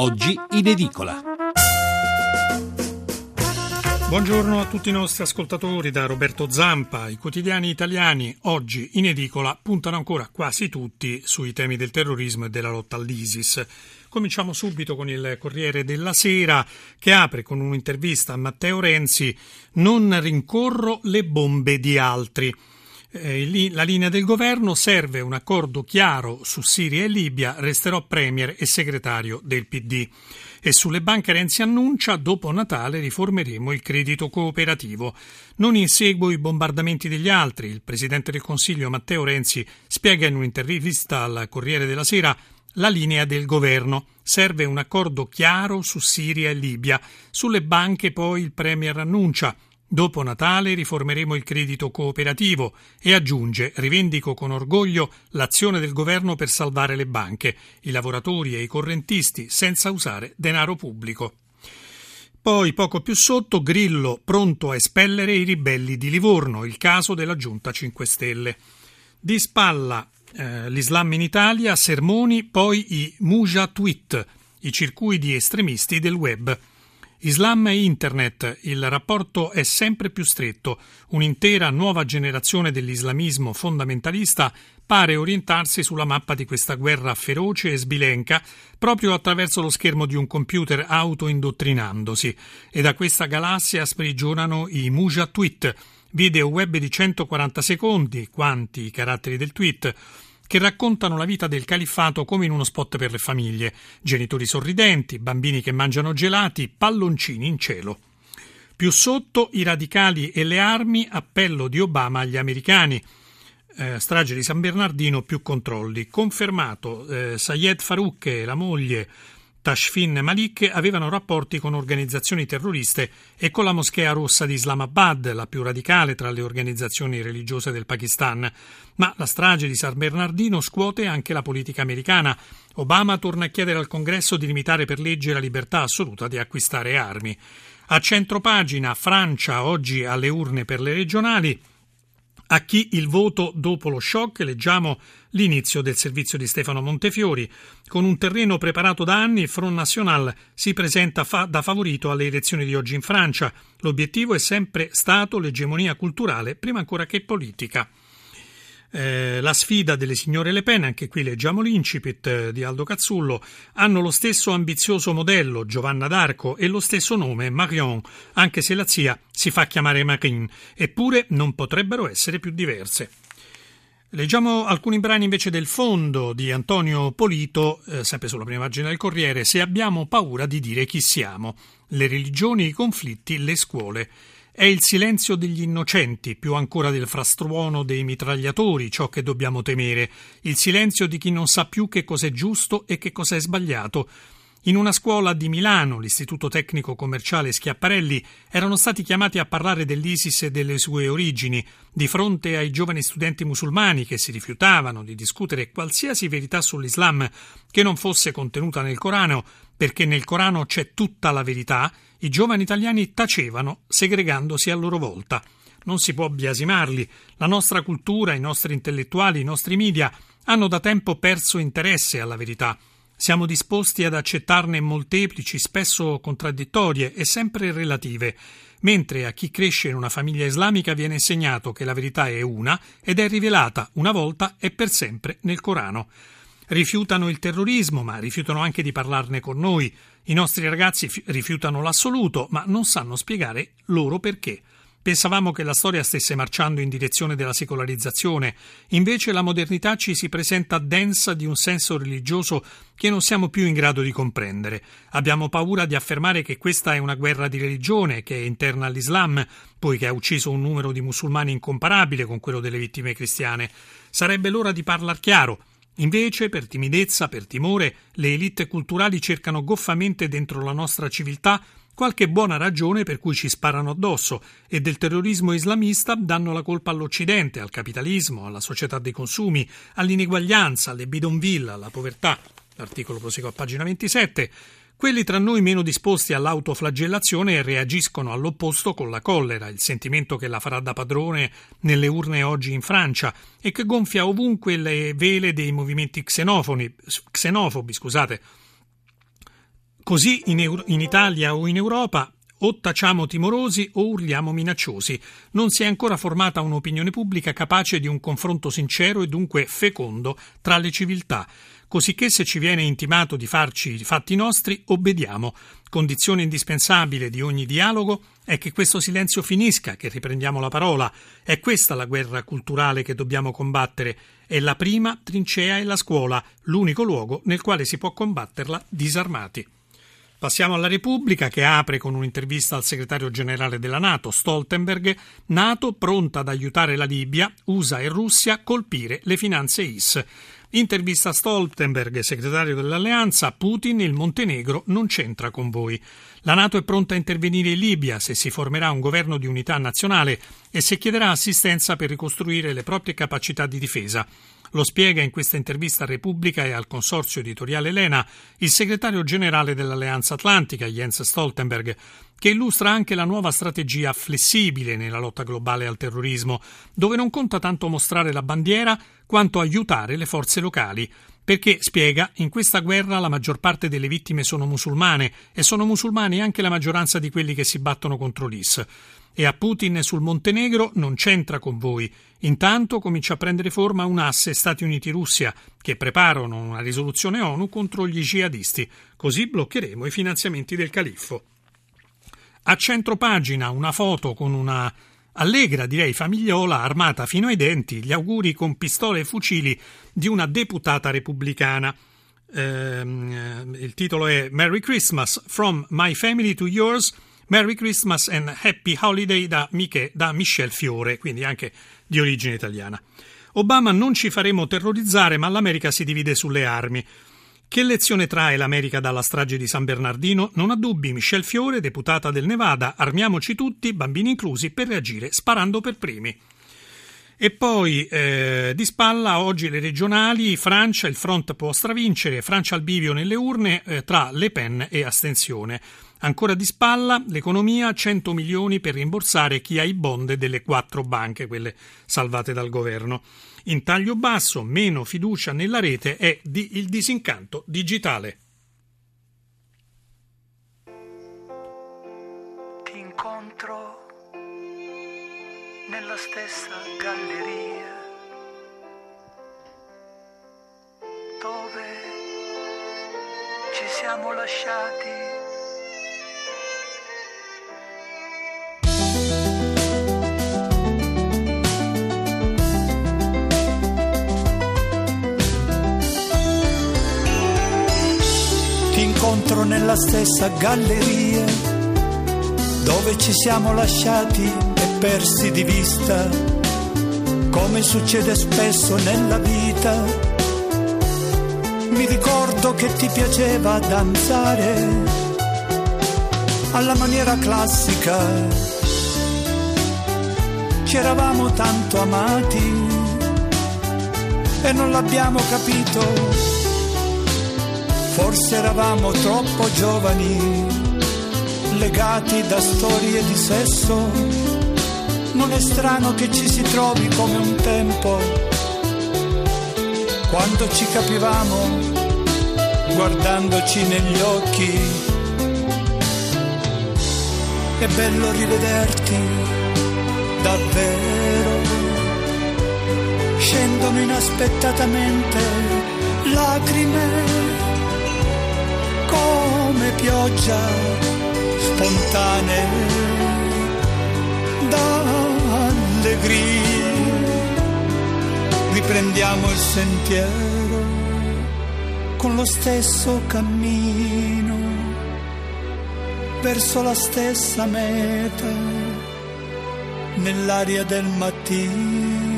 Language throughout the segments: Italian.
oggi in edicola. Buongiorno a tutti i nostri ascoltatori da Roberto Zampa. I quotidiani italiani oggi in edicola puntano ancora quasi tutti sui temi del terrorismo e della lotta all'ISIS. Cominciamo subito con il Corriere della Sera che apre con un'intervista a Matteo Renzi Non rincorro le bombe di altri. Eh, la linea del governo serve un accordo chiaro su Siria e Libia, resterò premier e segretario del PD. E sulle banche Renzi annuncia dopo Natale riformeremo il credito cooperativo. Non inseguo i bombardamenti degli altri. Il presidente del Consiglio Matteo Renzi spiega in un'intervista al Corriere della Sera la linea del governo. Serve un accordo chiaro su Siria e Libia. Sulle banche poi il Premier annuncia Dopo Natale riformeremo il credito cooperativo e aggiunge rivendico con orgoglio l'azione del governo per salvare le banche, i lavoratori e i correntisti senza usare denaro pubblico. Poi, poco più sotto, Grillo pronto a espellere i ribelli di Livorno, il caso della Giunta 5 Stelle. Di spalla eh, l'Islam in Italia, sermoni, poi i Muja Tweet, i circuiti estremisti del web. Islam e Internet, il rapporto è sempre più stretto. Un'intera nuova generazione dell'islamismo fondamentalista pare orientarsi sulla mappa di questa guerra feroce e sbilenca proprio attraverso lo schermo di un computer autoindottrinandosi. E da questa galassia sprigionano i Muja Tweet, video web di 140 secondi, quanti i caratteri del tweet, che raccontano la vita del califfato come in uno spot per le famiglie. Genitori sorridenti, bambini che mangiano gelati, palloncini in cielo. Più sotto i radicali e le armi, appello di Obama agli americani. Eh, strage di San Bernardino, più controlli. Confermato, eh, Sayed Farouk e la moglie Tashfin Malik avevano rapporti con organizzazioni terroriste e con la Moschea Rossa di Islamabad, la più radicale tra le organizzazioni religiose del Pakistan. Ma la strage di San Bernardino scuote anche la politica americana. Obama torna a chiedere al Congresso di limitare per legge la libertà assoluta di acquistare armi. A centropagina, Francia oggi alle urne per le regionali. A chi il voto dopo lo shock leggiamo l'inizio del servizio di Stefano Montefiori. Con un terreno preparato da anni, il Front National si presenta fa- da favorito alle elezioni di oggi in Francia. L'obiettivo è sempre stato l'egemonia culturale, prima ancora che politica. Eh, la sfida delle signore Le Pen, anche qui leggiamo l'incipit eh, di Aldo Cazzullo, hanno lo stesso ambizioso modello, Giovanna d'Arco, e lo stesso nome, Marion, anche se la zia si fa chiamare Marine, eppure non potrebbero essere più diverse. Leggiamo alcuni brani invece del fondo di Antonio Polito, eh, sempre sulla prima pagina del Corriere, Se abbiamo paura di dire chi siamo, le religioni, i conflitti, le scuole. È il silenzio degli innocenti, più ancora del frastruono dei mitragliatori, ciò che dobbiamo temere, il silenzio di chi non sa più che cos'è giusto e che cos'è sbagliato. In una scuola di Milano, l'Istituto Tecnico Commerciale Schiaparelli, erano stati chiamati a parlare dell'ISIS e delle sue origini, di fronte ai giovani studenti musulmani che si rifiutavano di discutere qualsiasi verità sull'Islam che non fosse contenuta nel Corano, perché nel Corano c'è tutta la verità, i giovani italiani tacevano, segregandosi a loro volta. Non si può biasimarli. La nostra cultura, i nostri intellettuali, i nostri media hanno da tempo perso interesse alla verità. Siamo disposti ad accettarne molteplici, spesso contraddittorie e sempre relative, mentre a chi cresce in una famiglia islamica viene insegnato che la verità è una ed è rivelata una volta e per sempre nel Corano. Rifiutano il terrorismo, ma rifiutano anche di parlarne con noi. I nostri ragazzi rifiutano l'assoluto, ma non sanno spiegare loro perché. Pensavamo che la storia stesse marciando in direzione della secolarizzazione, invece la modernità ci si presenta densa di un senso religioso che non siamo più in grado di comprendere. Abbiamo paura di affermare che questa è una guerra di religione che è interna all'Islam, poiché ha ucciso un numero di musulmani incomparabile con quello delle vittime cristiane. Sarebbe l'ora di parlar chiaro Invece, per timidezza, per timore, le elite culturali cercano goffamente dentro la nostra civiltà qualche buona ragione per cui ci sparano addosso e del terrorismo islamista danno la colpa all'Occidente, al capitalismo, alla società dei consumi, all'ineguaglianza, alle bidonville, alla povertà. L'articolo prosegue a pagina 27. Quelli tra noi meno disposti all'autoflagellazione reagiscono all'opposto con la collera, il sentimento che la farà da padrone nelle urne oggi in Francia e che gonfia ovunque le vele dei movimenti xenofobi, xenofobi scusate, Così in, Euro- in Italia o in Europa o tacciamo timorosi o urliamo minacciosi. Non si è ancora formata un'opinione pubblica capace di un confronto sincero e dunque fecondo tra le civiltà. Cosicché se ci viene intimato di farci i fatti nostri, obbediamo. Condizione indispensabile di ogni dialogo è che questo silenzio finisca, che riprendiamo la parola. È questa la guerra culturale che dobbiamo combattere. E la prima trincea è la scuola, l'unico luogo nel quale si può combatterla disarmati. Passiamo alla Repubblica che apre con un'intervista al segretario generale della Nato, Stoltenberg, Nato pronta ad aiutare la Libia, USA e Russia colpire le finanze IS. Intervista a Stoltenberg, segretario dell'Alleanza, Putin, il Montenegro non c'entra con voi. La Nato è pronta a intervenire in Libia se si formerà un governo di unità nazionale e se chiederà assistenza per ricostruire le proprie capacità di difesa. Lo spiega in questa intervista a Repubblica e al consorzio editoriale Lena il segretario generale dell'Alleanza Atlantica, Jens Stoltenberg, che illustra anche la nuova strategia flessibile nella lotta globale al terrorismo, dove non conta tanto mostrare la bandiera quanto aiutare le forze locali. Perché, spiega, in questa guerra la maggior parte delle vittime sono musulmane e sono musulmani anche la maggioranza di quelli che si battono contro l'IS e a Putin sul Montenegro non c'entra con voi. Intanto comincia a prendere forma un asse Stati Uniti-Russia che preparano una risoluzione ONU contro gli jihadisti, così bloccheremo i finanziamenti del califfo. A centro pagina una foto con una allegra, direi famigliola, armata fino ai denti, gli auguri con pistole e fucili di una deputata repubblicana. Ehm, il titolo è Merry Christmas from my family to yours Merry Christmas and Happy Holiday da, Miche, da Michel Fiore, quindi anche di origine italiana. Obama non ci faremo terrorizzare, ma l'America si divide sulle armi. Che lezione trae l'America dalla strage di San Bernardino? Non ha dubbi, Michelle Fiore, deputata del Nevada, armiamoci tutti, bambini inclusi, per reagire sparando per primi. E poi eh, di spalla oggi le regionali, Francia, il front può stravincere, Francia al bivio nelle urne eh, tra Le Pen e astensione. Ancora di spalla l'economia, 100 milioni per rimborsare chi ha i bond delle quattro banche, quelle salvate dal governo. In taglio basso, meno fiducia nella rete è di il disincanto digitale. Stessa galleria dove ci siamo lasciati. Incontro nella stessa galleria dove ci siamo lasciati persi di vista, come succede spesso nella vita. Mi ricordo che ti piaceva danzare alla maniera classica, ci eravamo tanto amati e non l'abbiamo capito Forse eravamo troppo giovani, legati da storie di sesso. Non è strano che ci si trovi come un tempo, quando ci capivamo, guardandoci negli occhi. È bello rivederti, davvero. Scendono inaspettatamente lacrime come pioggia spontanea d'allegria. Riprendiamo il sentiero con lo stesso cammino verso la stessa meta nell'aria del mattino.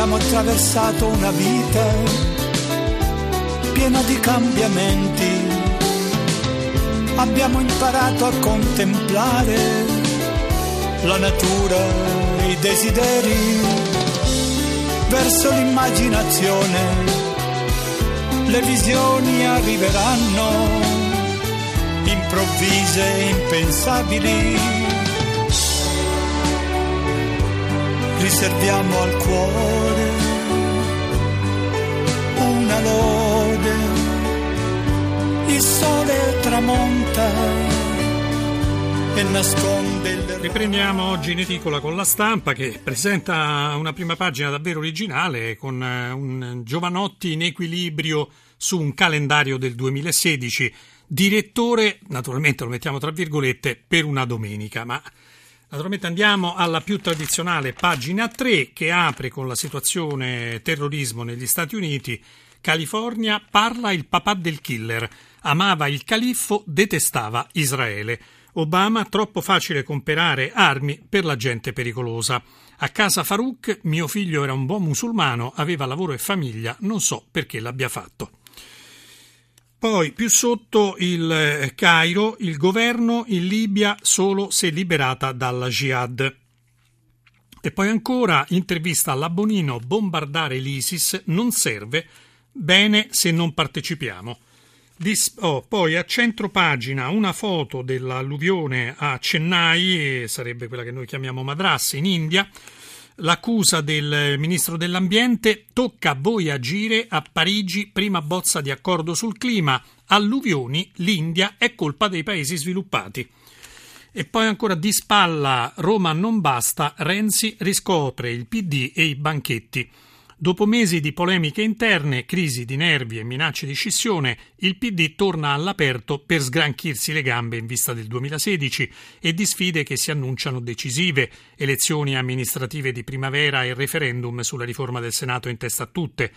Abbiamo attraversato una vita piena di cambiamenti. Abbiamo imparato a contemplare la natura i desideri verso l'immaginazione. Le visioni arriveranno improvvise e impensabili riserviamo al cuore una lode, il sole tramonta e nasconde il... Riprendiamo oggi in edicola con la stampa che presenta una prima pagina davvero originale con eh, un Giovanotti in equilibrio su un calendario del 2016, direttore, naturalmente lo mettiamo tra virgolette, per una domenica, ma Naturalmente andiamo alla più tradizionale pagina 3 che apre con la situazione terrorismo negli Stati Uniti. California parla il papà del killer. Amava il califfo, detestava Israele. Obama troppo facile comprare armi per la gente pericolosa. A casa Farouk mio figlio era un buon musulmano, aveva lavoro e famiglia, non so perché l'abbia fatto. Poi più sotto il eh, Cairo, il governo in Libia solo se liberata dalla jihad. E poi ancora intervista alla Bonino, bombardare l'ISIS non serve, bene se non partecipiamo. Dis- oh, poi a centro pagina una foto dell'alluvione a Chennai, sarebbe quella che noi chiamiamo Madras in India, L'accusa del ministro dell'Ambiente tocca a voi agire a Parigi, prima bozza di accordo sul clima, alluvioni, l'India è colpa dei paesi sviluppati. E poi ancora di spalla Roma non basta, Renzi riscopre il PD e i banchetti. Dopo mesi di polemiche interne, crisi di nervi e minacce di scissione, il PD torna all'aperto per sgranchirsi le gambe in vista del 2016 e di sfide che si annunciano decisive, elezioni amministrative di primavera e referendum sulla riforma del Senato in testa a tutte.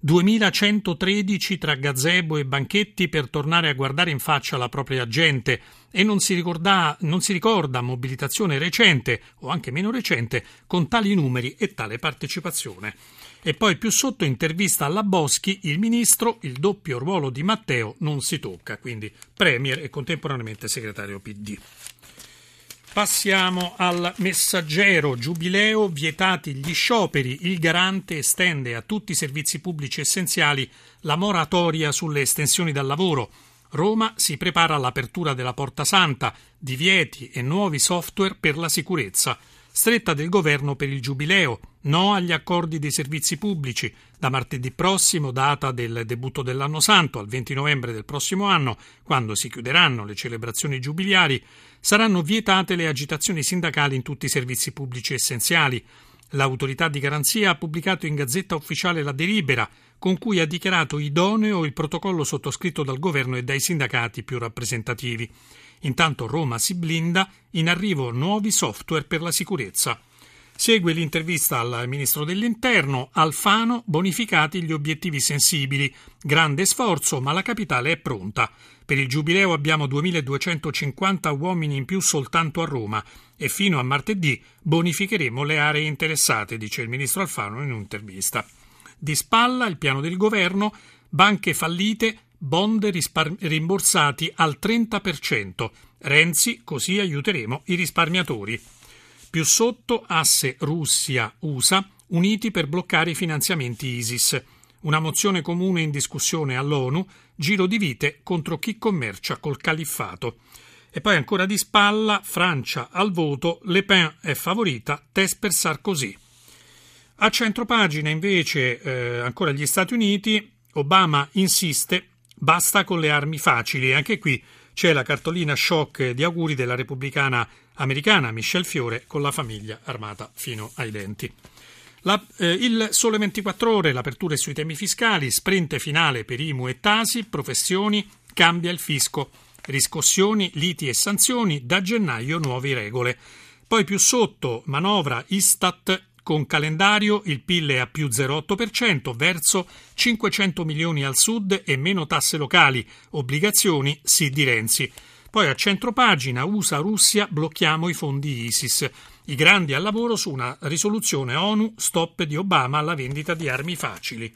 2113 tra gazebo e banchetti per tornare a guardare in faccia la propria gente e non si, ricorda, non si ricorda mobilitazione recente o anche meno recente con tali numeri e tale partecipazione. E poi più sotto intervista alla Boschi, il ministro, il doppio ruolo di Matteo non si tocca, quindi Premier e contemporaneamente segretario PD. Passiamo al messaggero giubileo, vietati gli scioperi, il garante estende a tutti i servizi pubblici essenziali la moratoria sulle estensioni dal lavoro. Roma si prepara all'apertura della Porta Santa, divieti e nuovi software per la sicurezza stretta del governo per il giubileo, no agli accordi dei servizi pubblici. Da martedì prossimo, data del debutto dell'anno santo, al 20 novembre del prossimo anno, quando si chiuderanno le celebrazioni giubiliari, saranno vietate le agitazioni sindacali in tutti i servizi pubblici essenziali. L'autorità di garanzia ha pubblicato in Gazzetta Ufficiale la delibera con cui ha dichiarato idoneo il protocollo sottoscritto dal governo e dai sindacati più rappresentativi. Intanto Roma si blinda, in arrivo nuovi software per la sicurezza. Segue l'intervista al ministro dell'Interno, Alfano, bonificati gli obiettivi sensibili. Grande sforzo, ma la capitale è pronta. Per il giubileo abbiamo 2250 uomini in più soltanto a Roma e fino a martedì bonificheremo le aree interessate, dice il ministro Alfano in un'intervista. Di spalla il piano del governo, banche fallite, bond rispar- rimborsati al 30%. Renzi, così aiuteremo i risparmiatori. Più sotto asse Russia-USA uniti per bloccare i finanziamenti ISIS. Una mozione comune in discussione all'ONU, giro di vite contro chi commercia col califfato. E poi ancora di spalla, Francia al voto, Le Pen è favorita, test per Sarkozy. A centropagina invece eh, ancora gli Stati Uniti, Obama insiste Basta con le armi facili. Anche qui c'è la cartolina shock di auguri della repubblicana americana Michelle Fiore con la famiglia armata fino ai denti. La, eh, il Sole 24 Ore, l'apertura sui temi fiscali, sprint finale per IMU e Tasi, professioni, cambia il fisco, riscossioni, liti e sanzioni, da gennaio nuove regole. Poi più sotto, manovra Istat con calendario il PIL è a più 0,8% verso 500 milioni al sud e meno tasse locali, obbligazioni sì di Renzi. Poi a centro pagina USA-Russia blocchiamo i fondi ISIS. I grandi al lavoro su una risoluzione ONU stop di Obama alla vendita di armi facili.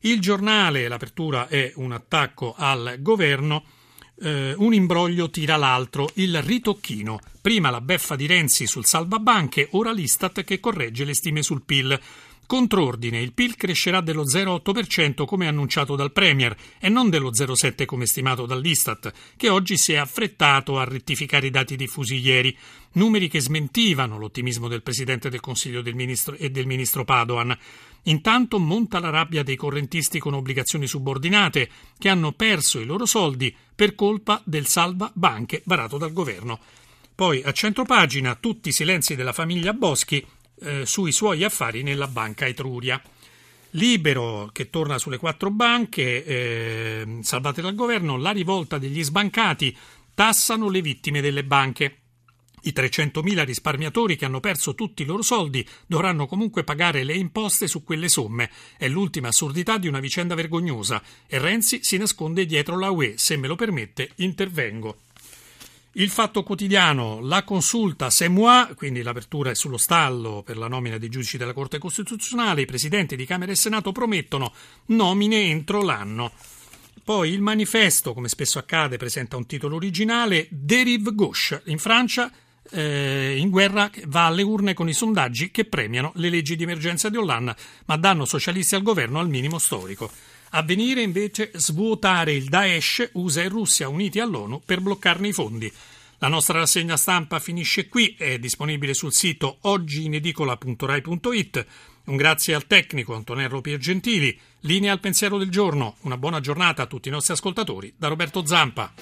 Il giornale, l'apertura è un attacco al governo, eh, un imbroglio tira l'altro, il ritocchino. Prima la beffa di Renzi sul salvabanche, ora l'Istat che corregge le stime sul PIL. Contrordine, il PIL crescerà dello 0,8% come annunciato dal Premier e non dello 0,7% come stimato dall'Istat, che oggi si è affrettato a rettificare i dati diffusi ieri, numeri che smentivano l'ottimismo del Presidente del Consiglio del ministro e del Ministro Padoan. Intanto monta la rabbia dei correntisti con obbligazioni subordinate, che hanno perso i loro soldi per colpa del salva banche varato dal governo. Poi a centropagina tutti i silenzi della famiglia Boschi eh, sui suoi affari nella banca Etruria. Libero che torna sulle quattro banche, eh, salvate dal governo, la rivolta degli sbancati tassano le vittime delle banche. I 300.000 risparmiatori che hanno perso tutti i loro soldi dovranno comunque pagare le imposte su quelle somme. È l'ultima assurdità di una vicenda vergognosa e Renzi si nasconde dietro la UE. Se me lo permette, intervengo. Il Fatto Quotidiano, la consulta c'est moi, quindi l'apertura è sullo stallo per la nomina dei giudici della Corte Costituzionale, i presidenti di Camera e Senato promettono nomine entro l'anno. Poi il manifesto, come spesso accade, presenta un titolo originale, Derive Gauche. In Francia, eh, in guerra, va alle urne con i sondaggi che premiano le leggi di emergenza di Hollande, ma danno socialisti al governo al minimo storico. A venire invece svuotare il Daesh, USA e Russia uniti all'ONU per bloccarne i fondi. La nostra rassegna stampa finisce qui, è disponibile sul sito oggiinedicola.rai.it. Un grazie al tecnico Antonello Piergentili. Linea al pensiero del giorno. Una buona giornata a tutti i nostri ascoltatori. Da Roberto Zampa.